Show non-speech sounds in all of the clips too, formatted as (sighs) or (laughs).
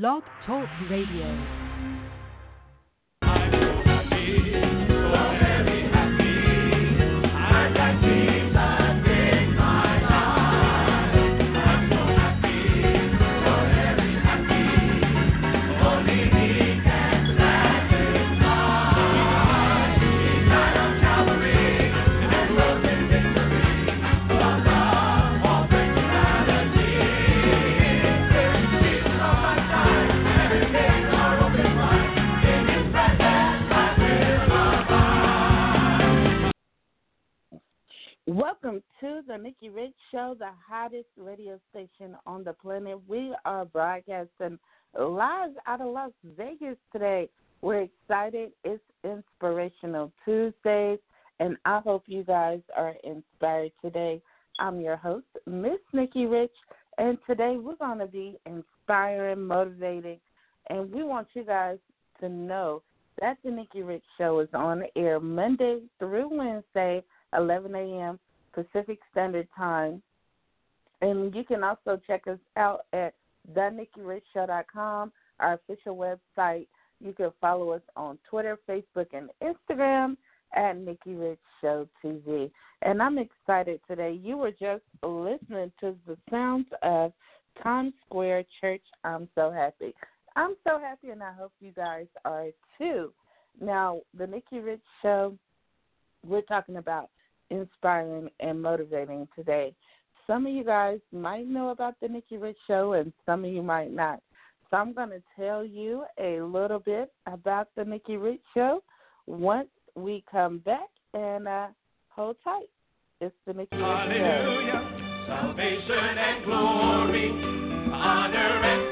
Blog Talk Radio. The Nikki Rich Show, the hottest radio station on the planet. We are broadcasting live out of Las Vegas today. We're excited. It's Inspirational Tuesdays, and I hope you guys are inspired today. I'm your host, Miss Nikki Rich, and today we're going to be inspiring, motivating, and we want you guys to know that the Nikki Rich Show is on air Monday through Wednesday 11 a.m. Pacific Standard Time. And you can also check us out at thenikkirichshow.com, our official website. You can follow us on Twitter, Facebook, and Instagram at Nikki Rich Show TV. And I'm excited today. You were just listening to the sounds of Times Square Church. I'm so happy. I'm so happy, and I hope you guys are too. Now, the Nikki Rich Show, we're talking about inspiring and motivating today. Some of you guys might know about the Nikki Rich Show, and some of you might not. So I'm going to tell you a little bit about the Nikki Rich Show once we come back, and uh, hold tight. It's the Nikki Rich Hallelujah. Show. Salvation and glory, honor and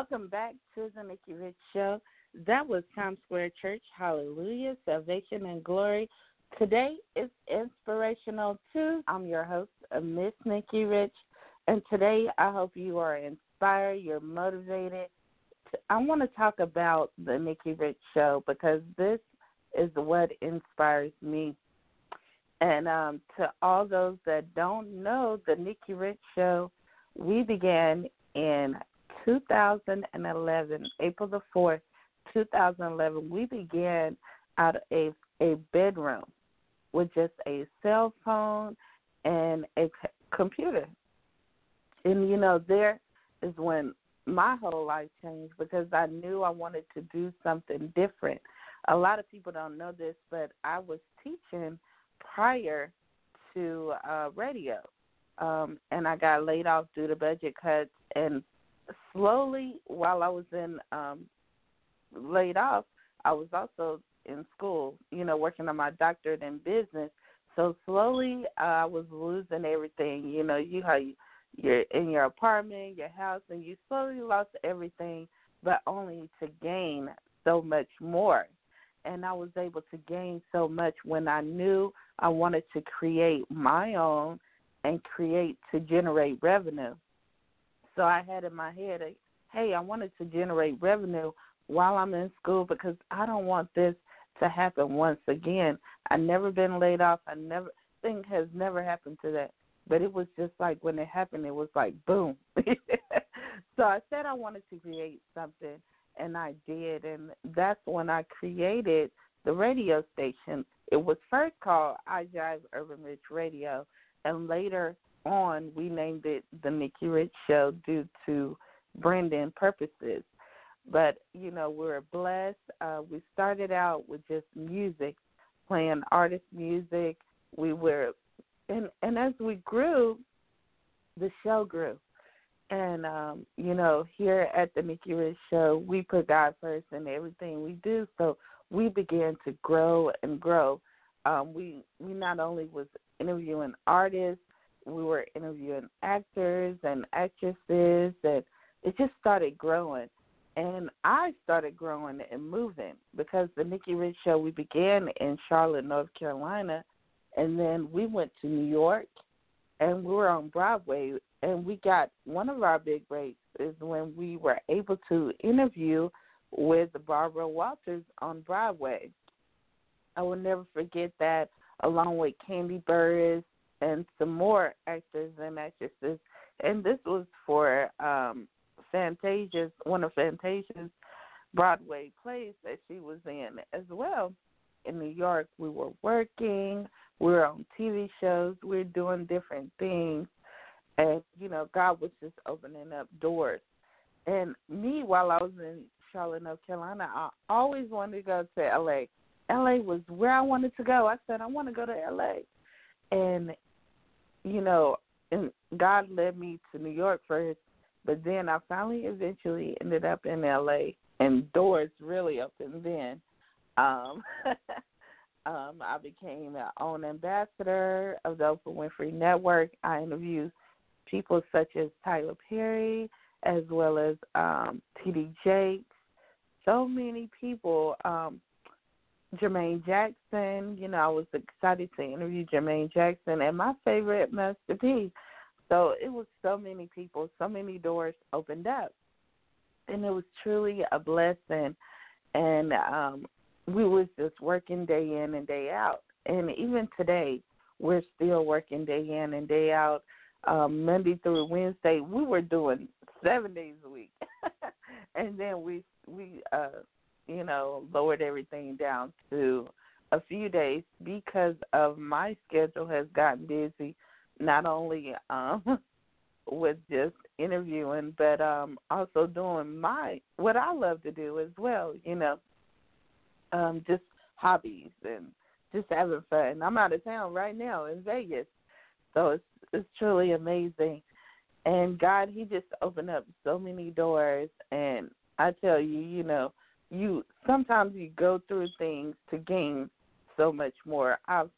Welcome back to the Nikki Rich Show. That was Times Square Church. Hallelujah, salvation and glory. Today is Inspirational Tuesday. I'm your host, Miss Nikki Rich, and today I hope you are inspired, you're motivated. I want to talk about the Nikki Rich Show because this is what inspires me. And um, to all those that don't know, the Nikki Rich Show, we began in 2011, April the 4th, 2011. We began out of a, a bedroom with just a cell phone and a computer. And, you know, there is when my whole life changed because I knew I wanted to do something different. A lot of people don't know this, but I was teaching prior to uh, radio, um, and I got laid off due to budget cuts. And slowly, while I was in um, laid off, I was also in school, you know, working on my doctorate in business. So slowly, uh, I was losing everything. You know, you how you you're in your apartment, your house, and you slowly lost everything, but only to gain so much more. And I was able to gain so much when I knew I wanted to create my own and create to generate revenue. So I had in my head, hey, I wanted to generate revenue while I'm in school because I don't want this to happen once again. I've never been laid off. I never thing has never happened to that. But it was just like when it happened, it was like boom. (laughs) so I said I wanted to create something, and I did, and that's when I created the radio station. It was first called I Jive Urban Rich Radio, and later on we named it the Nikki Rich Show due to branding purposes. But you know we were blessed. Uh, we started out with just music, playing artist music. We were, and and as we grew, the show grew. And um, you know, here at the Nikki Rich Show, we put God first in everything we do. So we began to grow and grow. Um, we we not only was interviewing artists, we were interviewing actors and actresses, and it just started growing. And I started growing and moving because the Nikki Rich Show we began in Charlotte, North Carolina, and then we went to New York, and we were on Broadway, and we got one of our big breaks is when we were able to interview with Barbara Walters on Broadway. I will never forget that, along with Kandi Burruss and some more actors and actresses. And this was for um Fantasia's one of Fantasia's Broadway plays that she was in as well. In New York, we were working, we were on TV shows, we were doing different things, and you know, God was just opening up doors. And me, while I was in Charlotte, North Carolina, I always wanted to go to LA. LA was where I wanted to go. I said I want to go to LA, and you know, and God led me to New York first, but then I finally eventually ended up in LA and doors really opened then. Um (laughs) um I became an OWN ambassador of the Oprah Winfrey Network. I interviewed people such as Tyler Perry as well as um TD Jakes. So many people, um Jermaine Jackson, you know, I was excited to interview Jermaine Jackson and my favorite Master P. So it was so many people, so many doors opened up. And it was truly a blessing. And um we was just working day in and day out. And even today we're still working day in and day out. Um, Monday through Wednesday, we were doing seven days a week. (laughs) and then we we uh you know, lowered everything down to a few days because of my schedule has gotten busy not only um (laughs) with just interviewing but um also doing my what I love to do as well, you know. Um just hobbies and just having fun. I'm out of town right now in Vegas. So it's it's truly amazing. And God he just opened up so many doors and I tell you, you know, you sometimes you go through things to gain so much more. I've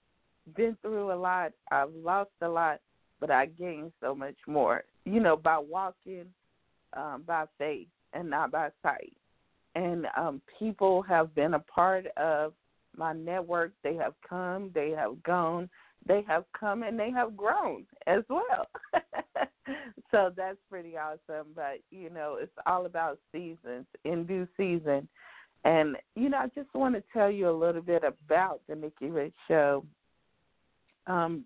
been through a lot, I've lost a lot, but I gained so much more. You know, by walking um, by faith and not by sight. And um, people have been a part of my network. They have come, they have gone, they have come, and they have grown as well. (laughs) (laughs) so that's pretty awesome. But, you know, it's all about seasons, in due season. And, you know, I just want to tell you a little bit about the Nikki Rich Show um,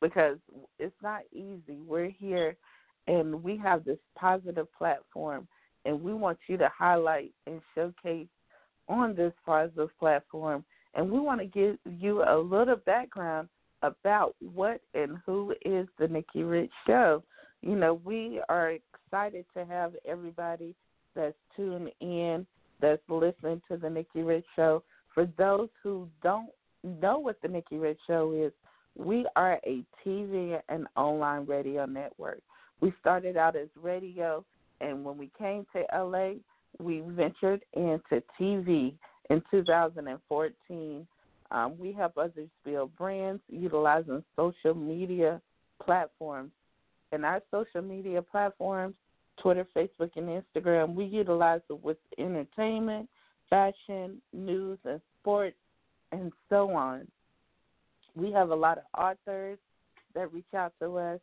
because it's not easy. We're here and we have this positive platform, and we want you to highlight and showcase on this positive platform. And we want to give you a little background about what and who is the Nikki Rich Show. You know, we are excited to have everybody that's tuned in, that's listening to the Nikki Rich Show. For those who don't know what the Nikki Rich Show is, we are a TV and online radio network. We started out as radio, and when we came to LA, we ventured into TV in 2014. Um, we help others build brands utilizing social media platforms. And our social media platforms, Twitter, Facebook, and Instagram, we utilize it with entertainment, fashion, news, and sports, and so on. We have a lot of authors that reach out to us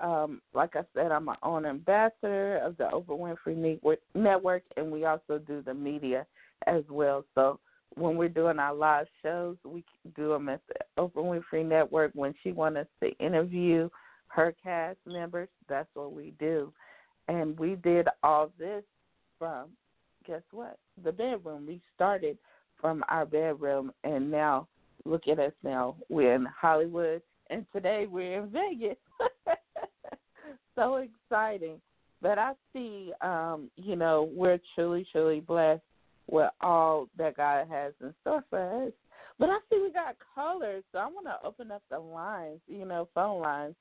um, like I said, I'm an OWN ambassador of the Oprah Winfrey Network, and we also do the media as well. So when we're doing our live shows, we do them at the Oprah Winfrey Network. When she wants us to interview her cast members, that's what we do. And we did all this from, guess what? The bedroom. We started from our bedroom, and now look at us now. We're in Hollywood, and today we're in Vegas. (laughs) so exciting. But I see, um, you know, we're truly, truly blessed with all that God has in store for us. But I see we got callers, so I want to open up the lines, you know, phone lines.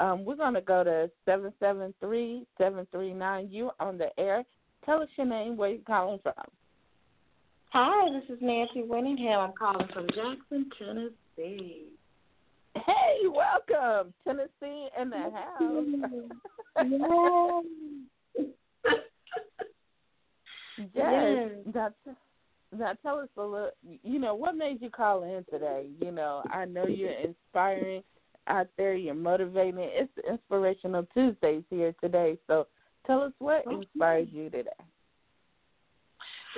Um, we're going to go to seven seven three seven three nine. You on the air. Tell us your name, where you're calling from. Hi, this is Nancy Winningham. I'm calling from Jackson, Tennessee. Hey, welcome, Tennessee in the house. (laughs) yes. yes. Now, now tell us a little. You know, what made you call in today? You know, I know you're inspiring out there. You're motivating. It's inspirational Tuesdays here today. So, tell us what inspires you today.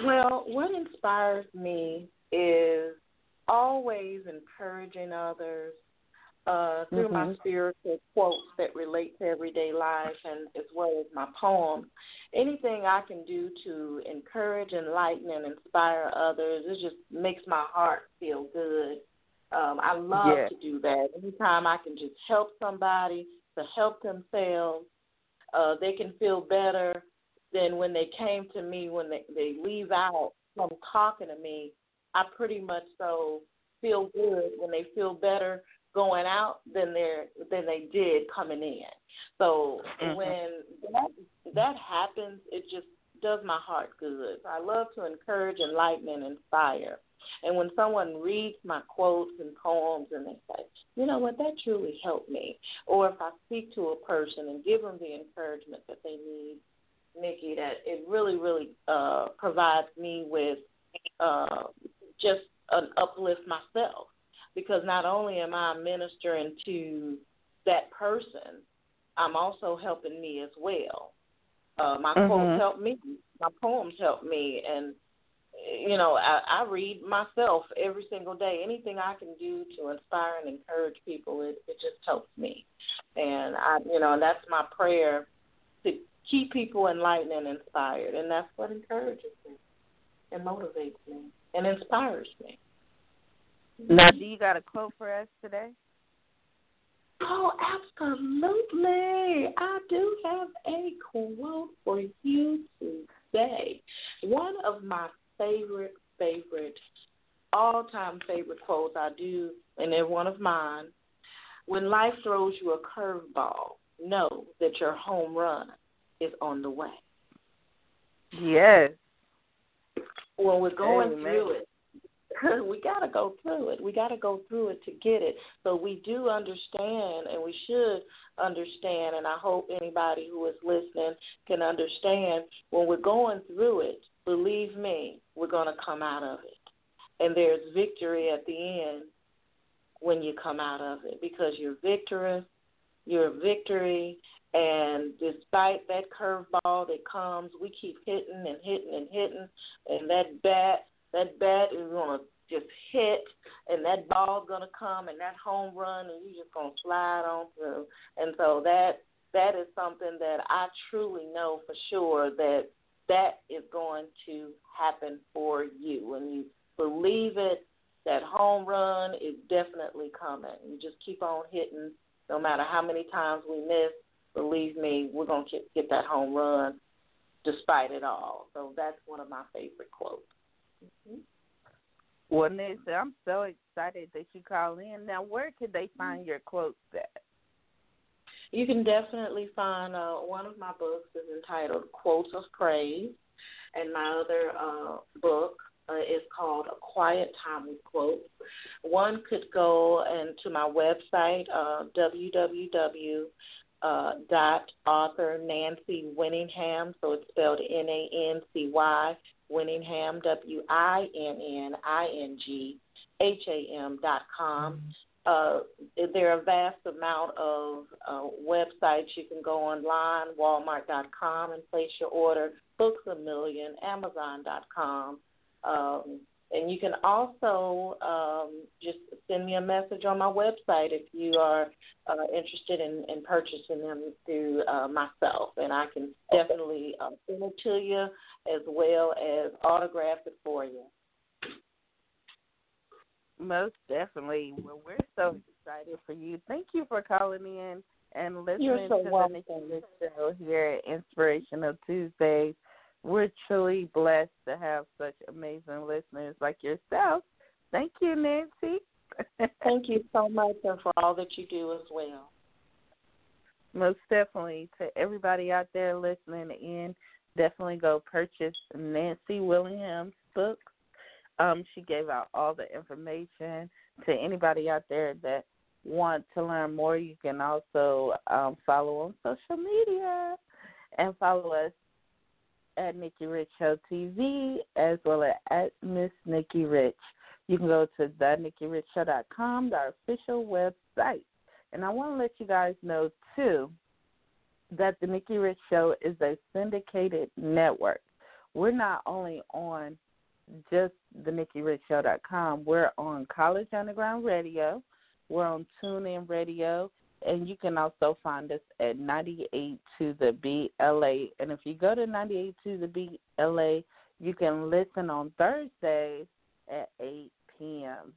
Well, what inspires me is always encouraging others, uh, through mm-hmm. my spiritual quotes that relate to everyday life and as well as my poems. Anything I can do to encourage, enlighten, and inspire others, it just makes my heart feel good. Um, I love yeah. to do that. Anytime I can just help somebody to help themselves, uh, they can feel better than when they came to me, when they, they leave out from talking to me. I pretty much so feel good when they feel better going out than they're than they did coming in. So mm-hmm. when that that happens, it just does my heart good. I love to encourage, enlighten, and inspire. And when someone reads my quotes and poems and they say, you know what, that truly helped me, or if I speak to a person and give them the encouragement that they need, Nikki, that it really, really uh, provides me with uh, just an uplift myself because not only am I ministering to that person, I'm also helping me as well. Uh, my mm-hmm. quotes help me, my poems help me, and you know I, I read myself every single day. Anything I can do to inspire and encourage people, it, it just helps me. And I, you know, that's my prayer to keep people enlightened and inspired, and that's what encourages me and motivates me and inspires me. Now, do you got a quote for us today? Oh, absolutely. I do have a quote for you today. One of my favorite, favorite, all time favorite quotes I do, and they're one of mine. When life throws you a curveball, know that your home run is on the way. Yes. When we're going Amen. through it, (laughs) we got to go through it. We got to go through it to get it. So we do understand, and we should understand. And I hope anybody who is listening can understand when we're going through it. Believe me, we're going to come out of it, and there's victory at the end when you come out of it because you're victorious. You're a victory, and despite that curveball that comes, we keep hitting and hitting and hitting, and that bat that bat is gonna just hit, and that ball's gonna come, and that home run, and you're just gonna slide on through. And so that that is something that I truly know for sure that that is going to happen for you. When you believe it, that home run is definitely coming. You just keep on hitting, no matter how many times we miss. Believe me, we're gonna get, get that home run, despite it all. So that's one of my favorite quotes. Mm-hmm. Well, Nancy, I'm so excited that you call in. Now, where could they find your quotes at? You can definitely find uh, one of my books is entitled Quotes of Praise, and my other uh, book uh, is called A Quiet Time with Quotes. One could go and to my website, uh, www. Uh, dot author Nancy Winningham, so it's spelled N A N C Y Winningham, W I N N I N G H A M dot com. Uh, there are a vast amount of uh, websites. You can go online, Walmart.com, and place your order. Books a Million, Amazon.com. Um, and you can also um, just send me a message on my website if you are uh, interested in, in purchasing them through uh, myself. And I can definitely uh, send it to you as well as autograph it for you. Most definitely. Well, we're so excited for you. Thank you for calling in and listening so to welcome. the Nikki Show here at Inspirational Tuesdays. We're truly blessed to have such amazing listeners like yourself. Thank you, Nancy. (laughs) Thank you so much and for all that you do as well. Most definitely. To everybody out there listening in, definitely go purchase Nancy Willingham's book. Um, she gave out all the information to anybody out there that want to learn more. You can also um, follow on social media and follow us at Nikki Rich Show TV as well as at Miss Nikki Rich. You can go to thenikkirichshow.com, our official website. And I want to let you guys know, too, that the Nikki Rich Show is a syndicated network. We're not only on just the NikkiRichShow.com, we're on College Underground Radio, we're on TuneIn Radio, and you can also find us at 98.2 The Beat LA. And if you go to 98.2 The Beat LA, you can listen on Thursdays at 8 p.m.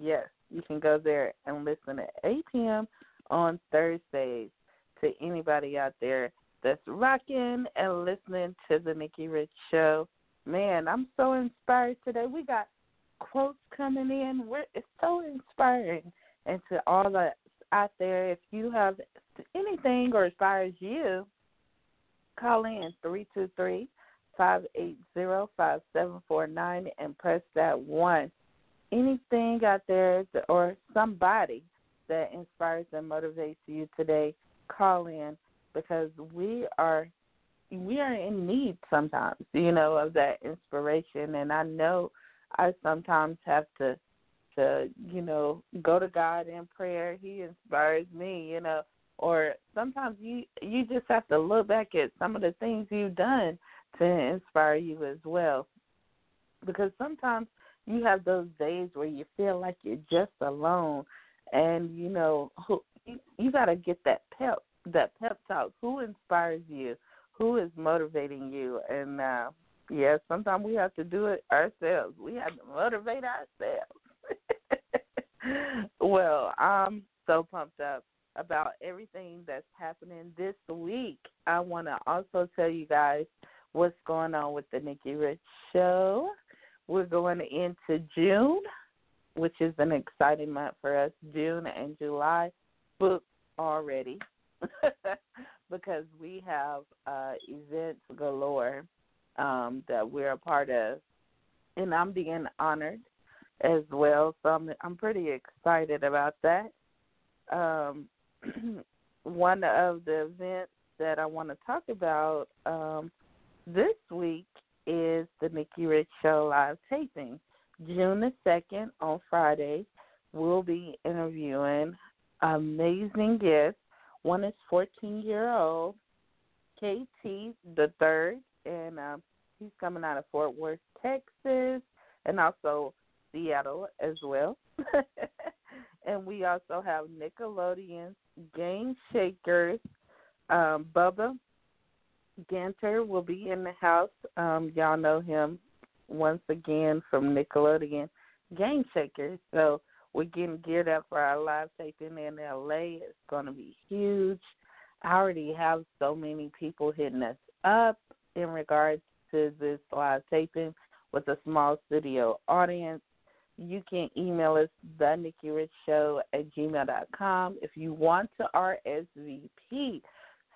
Yes, you can go there and listen at 8 p.m. on Thursdays to anybody out there that's rocking and listening to the Nikki Rich Show. Man, I'm so inspired today. We got quotes coming in. We're, it's so inspiring. And to all that out there, if you have anything or inspires you, call in 323 580 5749 and press that one. Anything out there or somebody that inspires and motivates you today, call in because we are we are in need sometimes, you know, of that inspiration and I know I sometimes have to to, you know, go to God in prayer. He inspires me, you know. Or sometimes you you just have to look back at some of the things you've done to inspire you as well. Because sometimes you have those days where you feel like you're just alone and you know you, you got to get that pep that pep talk who inspires you who is motivating you? And uh yeah sometimes we have to do it ourselves. We have to motivate ourselves. (laughs) Well i'm so pumped up about everything that's happening this week. I want to also tell you guys what's going on with the nikki rich show. We're going into june which is an exciting month for us. June and july booked already (laughs) because we have uh, events galore um, that we're a part of, and I'm being honored as well. So I'm I'm pretty excited about that. Um, (clears throat) one of the events that I want to talk about um, this week is the Nikki Rich Show live taping. June the 2nd on Friday, we'll be interviewing amazing guests. One is 14 year old KT the third, and um, he's coming out of Fort Worth, Texas, and also Seattle as well. (laughs) and we also have Nickelodeon's Game Shakers. Um, Bubba Ganter will be in the house. Um, y'all know him once again from Nickelodeon Game Shakers. So we're getting geared up for our live taping in LA. It's going to be huge. I already have so many people hitting us up in regards to this live taping with a small studio audience. You can email us the Nikki Rich Show at gmail.com if you want to RSVP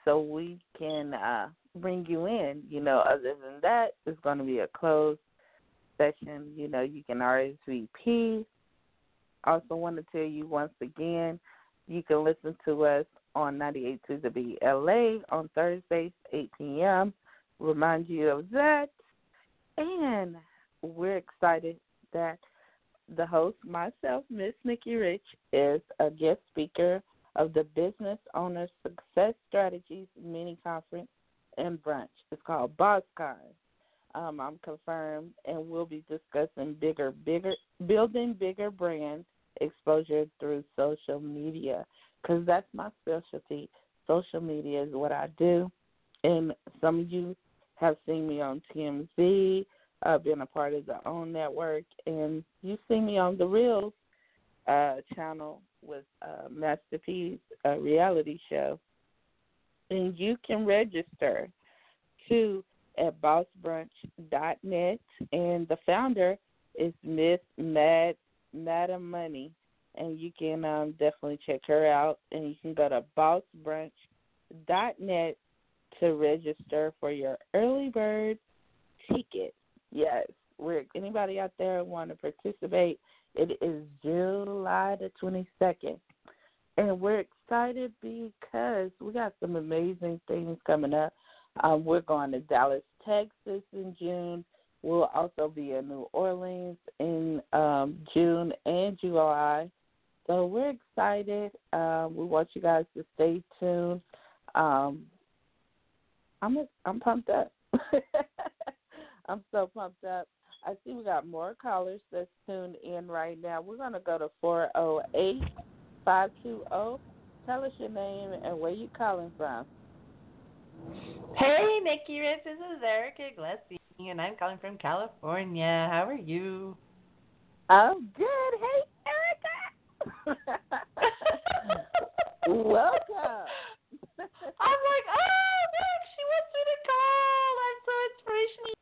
so we can uh, bring you in. You know, other than that, it's going to be a closed session. You know, you can RSVP. Also, want to tell you once again, you can listen to us on 98.2 The Beat LA on Thursdays, 8 p.m. Remind you of that. And we're excited that the host, myself, Miss Nikki Rich, is a guest speaker of the Business Owner Success Strategies Mini Conference and Brunch. It's called BossCon. Um, I'm confirmed, and we'll be discussing bigger, bigger, building bigger brand exposure through social media, because that's my specialty. Social media is what I do, and some of you have seen me on TMZ, uh, been a part of the OWN Network, and you see me on the Reelz uh, channel with uh, Master P's uh, reality show. And you can register too at bossbrunch.net. And the founder is Miss Mad Madam Money. And you can um, definitely check her out. And you can go to bossbrunch.net to register for your early bird ticket. Yes, where anybody out there want to participate, it is July the 22nd. And we're excited because we got some amazing things coming up. Um, we're going to Dallas, Texas in June. We'll also be in New Orleans in um, June and July. So we're excited. Um, we want you guys to stay tuned. Um, I'm I'm pumped up. (laughs) I'm so pumped up. I see we got more callers that's tuned in right now. We're to go to 408 520. Tell us your name and where you calling from. Hey, Nikki Rich. This is Erica Gillespie, and I'm calling from California. How are you? Oh, good. Hey, Erica. (laughs) Welcome. I'm like, oh, Nick, she wants me to call. I'm so inspirational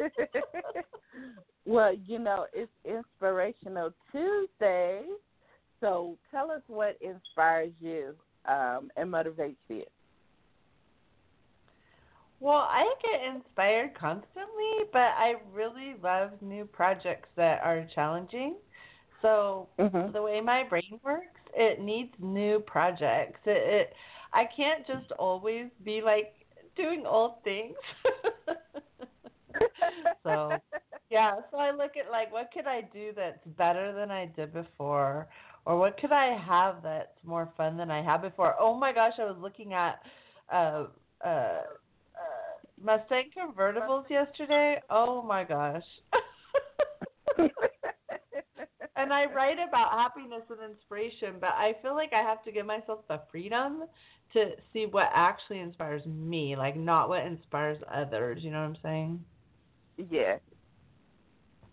today. (laughs) well, you know, it's Inspirational Tuesday. So tell us what inspires you um, and motivates you. Well, I get inspired constantly, but I really love new projects that are challenging. So mm-hmm. the way my brain works, it needs new projects. It, it I can't just always be like doing old things. (laughs) so yeah, so I look at like what could I do that's better than I did before or what could I have that's more fun than I had before? Oh my gosh, I was looking at uh uh uh Mustang convertibles yesterday. Oh my gosh. (laughs) and I write about happiness and inspiration, but I feel like I have to give myself the freedom to see what actually inspires me, like not what inspires others. You know what I'm saying? Yeah,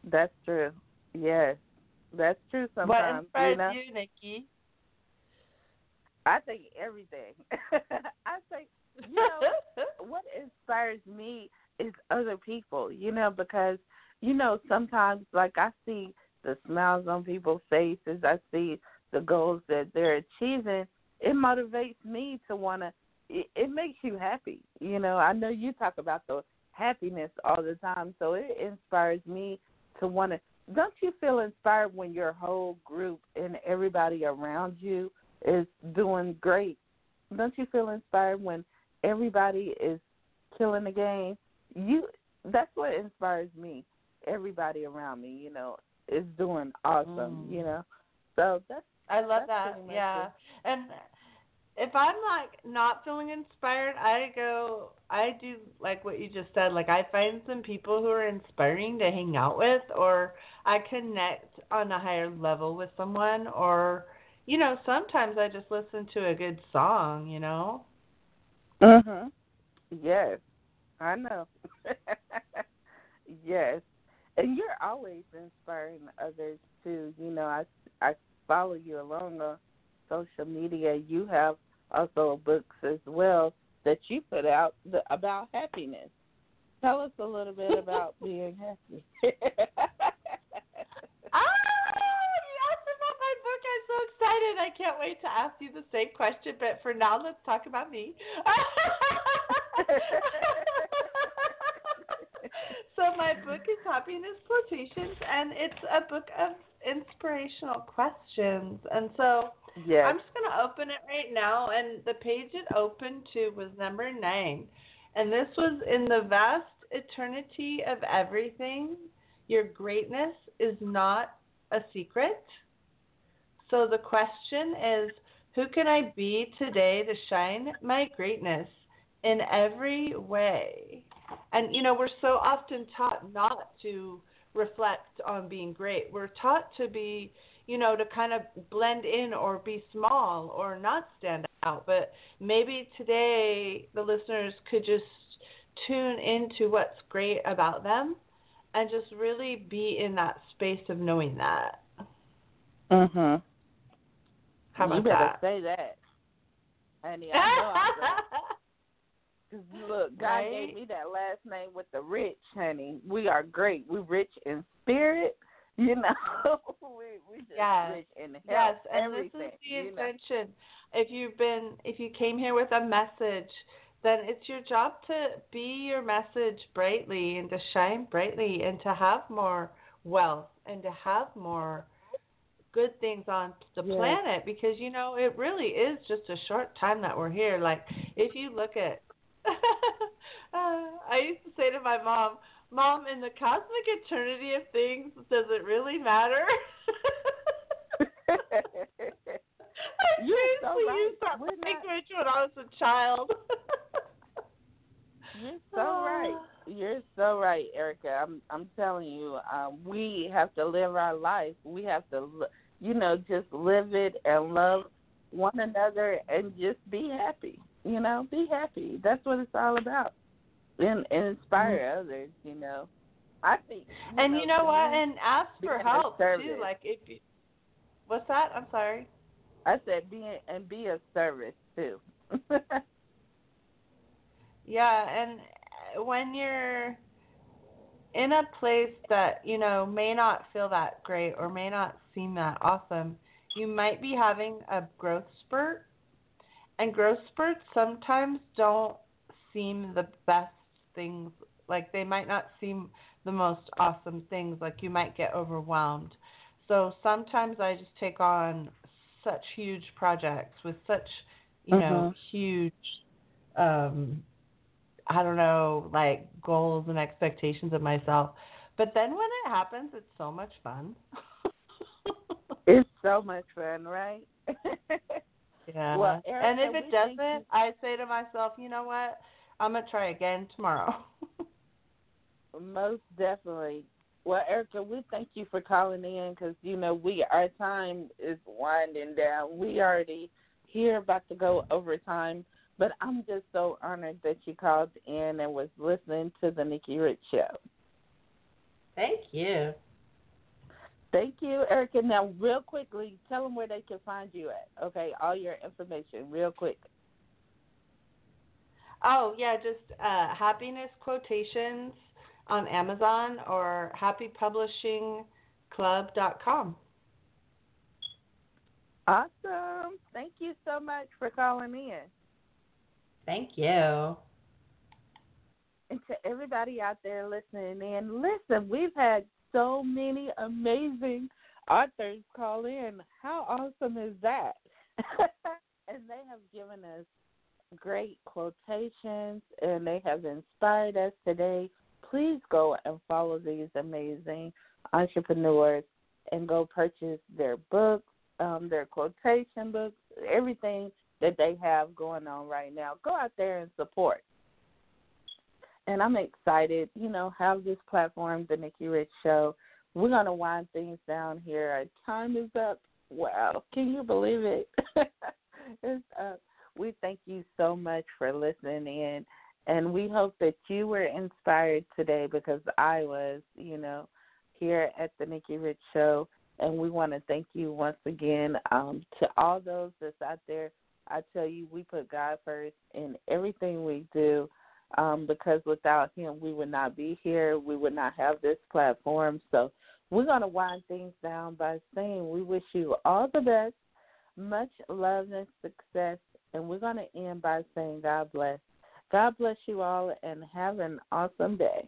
that's true. Yes, that's true. Sometimes what inspires you, know? you, Nikki? I think everything. (laughs) I think (laughs) you know (laughs) what inspires me is other people. You know because you know sometimes like I see the smiles on people's faces. I see the goals that they're achieving. It motivates me to want to. It, it makes you happy. You know, I know you talk about the happiness all the time, so it inspires me to want to don't you feel inspired when your whole group and everybody around you is doing great? Don't you feel inspired when everybody is killing the game? You that's what inspires me. Everybody around me, you know, is doing awesome, Mm. you know. So that's I love That's that. Yeah. it. And if I'm like not feeling inspired, I go I do like what you just said. Like I find some people who are inspiring to hang out with or I connect on a higher level with someone or you know, sometimes I just listen to a good song, you know. Mhm. Yes. I know. (laughs) yes. And you're always inspiring others too. You know, I I follow you along on social media. You have also books as well that you put out the, about happiness. Tell us a little bit (laughs) about being happy. (laughs) Ah, you asked about my book. I'm so excited. I can't wait to ask you the same question, but for now, let's talk about me. (laughs) so my book is Happiness Quotations, and it's a book of inspirational questions. And so yes. I'm just going to open it right now, and the page it opened to was number nine. And this was in the vast eternity of everything, your greatness is not a secret. So the question is who can I be today to shine my greatness in every way? And, you know, we're so often taught not to reflect on being great. We're taught to be you know, to kind of blend in or be small or not stand out. But maybe today the listeners could just tune into what's great about them and just really be in that space of knowing that. Mhm. How about you better that? say that, honey. I know I'm (laughs) Cause look, God Right? gave me that last name with the rich, honey. We are great. We rich in spirit, (laughs) you know. we we just Yes. rich in health, Yes, and everything. this is the you know. intention. If you've been, if you came here with a message, then it's your job to be your message brightly and to shine brightly and to have more wealth and to have more good things on the Yes. planet because you know it really is just a short time that we're here. Like if you look at, (laughs) uh, I used to say to my mom, "Mom, in the cosmic eternity of things, does it really matter?" I (laughs) You're so right. used that We're not- language when I was a child. You're so right. (sighs) (sighs) You're so right, Erica. I'm I'm telling you, um, we have to live our life. We have to, you know, just live it and love one another and just be happy. You know, be happy. That's what it's all about. And, and inspire others. You know, I think. Mm-hmm. and you know what? And ask for help too. Like if you, what's that? I'm sorry. I said be and be a service too. (laughs) Yeah, and when you're in a place that, you know, may not feel that great or may not seem that awesome, you might be having a growth spurt. And growth spurts sometimes don't seem the best things. Like they might not seem the most awesome things. Like you might get overwhelmed. So sometimes I just take on such huge projects with such, you know, huge um I don't know, like goals and expectations of myself. But then when it happens, it's so much fun. (laughs) it's so much fun, right? (laughs) yeah. Well, and if it doesn't, I say to myself, you know what? I'm gonna try again tomorrow. (laughs) Most definitely. Well, Erica, we thank you for calling in because you know we our time is winding down. We already here about to go overtime, but I'm just so honored that you called in and was listening to the Nikki Rich Show. Thank you. Thank you, Erica. Now, real quickly, tell them where they can find you at. Okay, all your information, real quick. Oh yeah, just uh, happiness quotations on Amazon or happypublishingclub.com. Awesome. Thank you so much for calling in. Thank you. And to everybody out there listening and listen, we've had so many amazing authors call in. How awesome is that? (laughs) and they have given us great quotations and they have inspired us today. Please go and follow these amazing entrepreneurs and go purchase their books, um, their quotation books, everything that they have going on right now. Go out there and support. And I'm excited, you know, have this platform, the Nikki Rich Show. We're gonna wind things down here. Our time is up. Wow, can you believe it? (laughs) it's up. We thank you so much for listening in, and we hope that you were inspired today because I was, you know, here at the Nikki Rich Show. And we want to thank you once again um, to all those that's out there. I tell you, we put God first in everything we do um, because without Him, we would not be here. We would not have this platform. So we're going to wind things down by saying we wish you all the best, much love and success. And we're going to end by saying God bless. God bless you all and have an awesome day.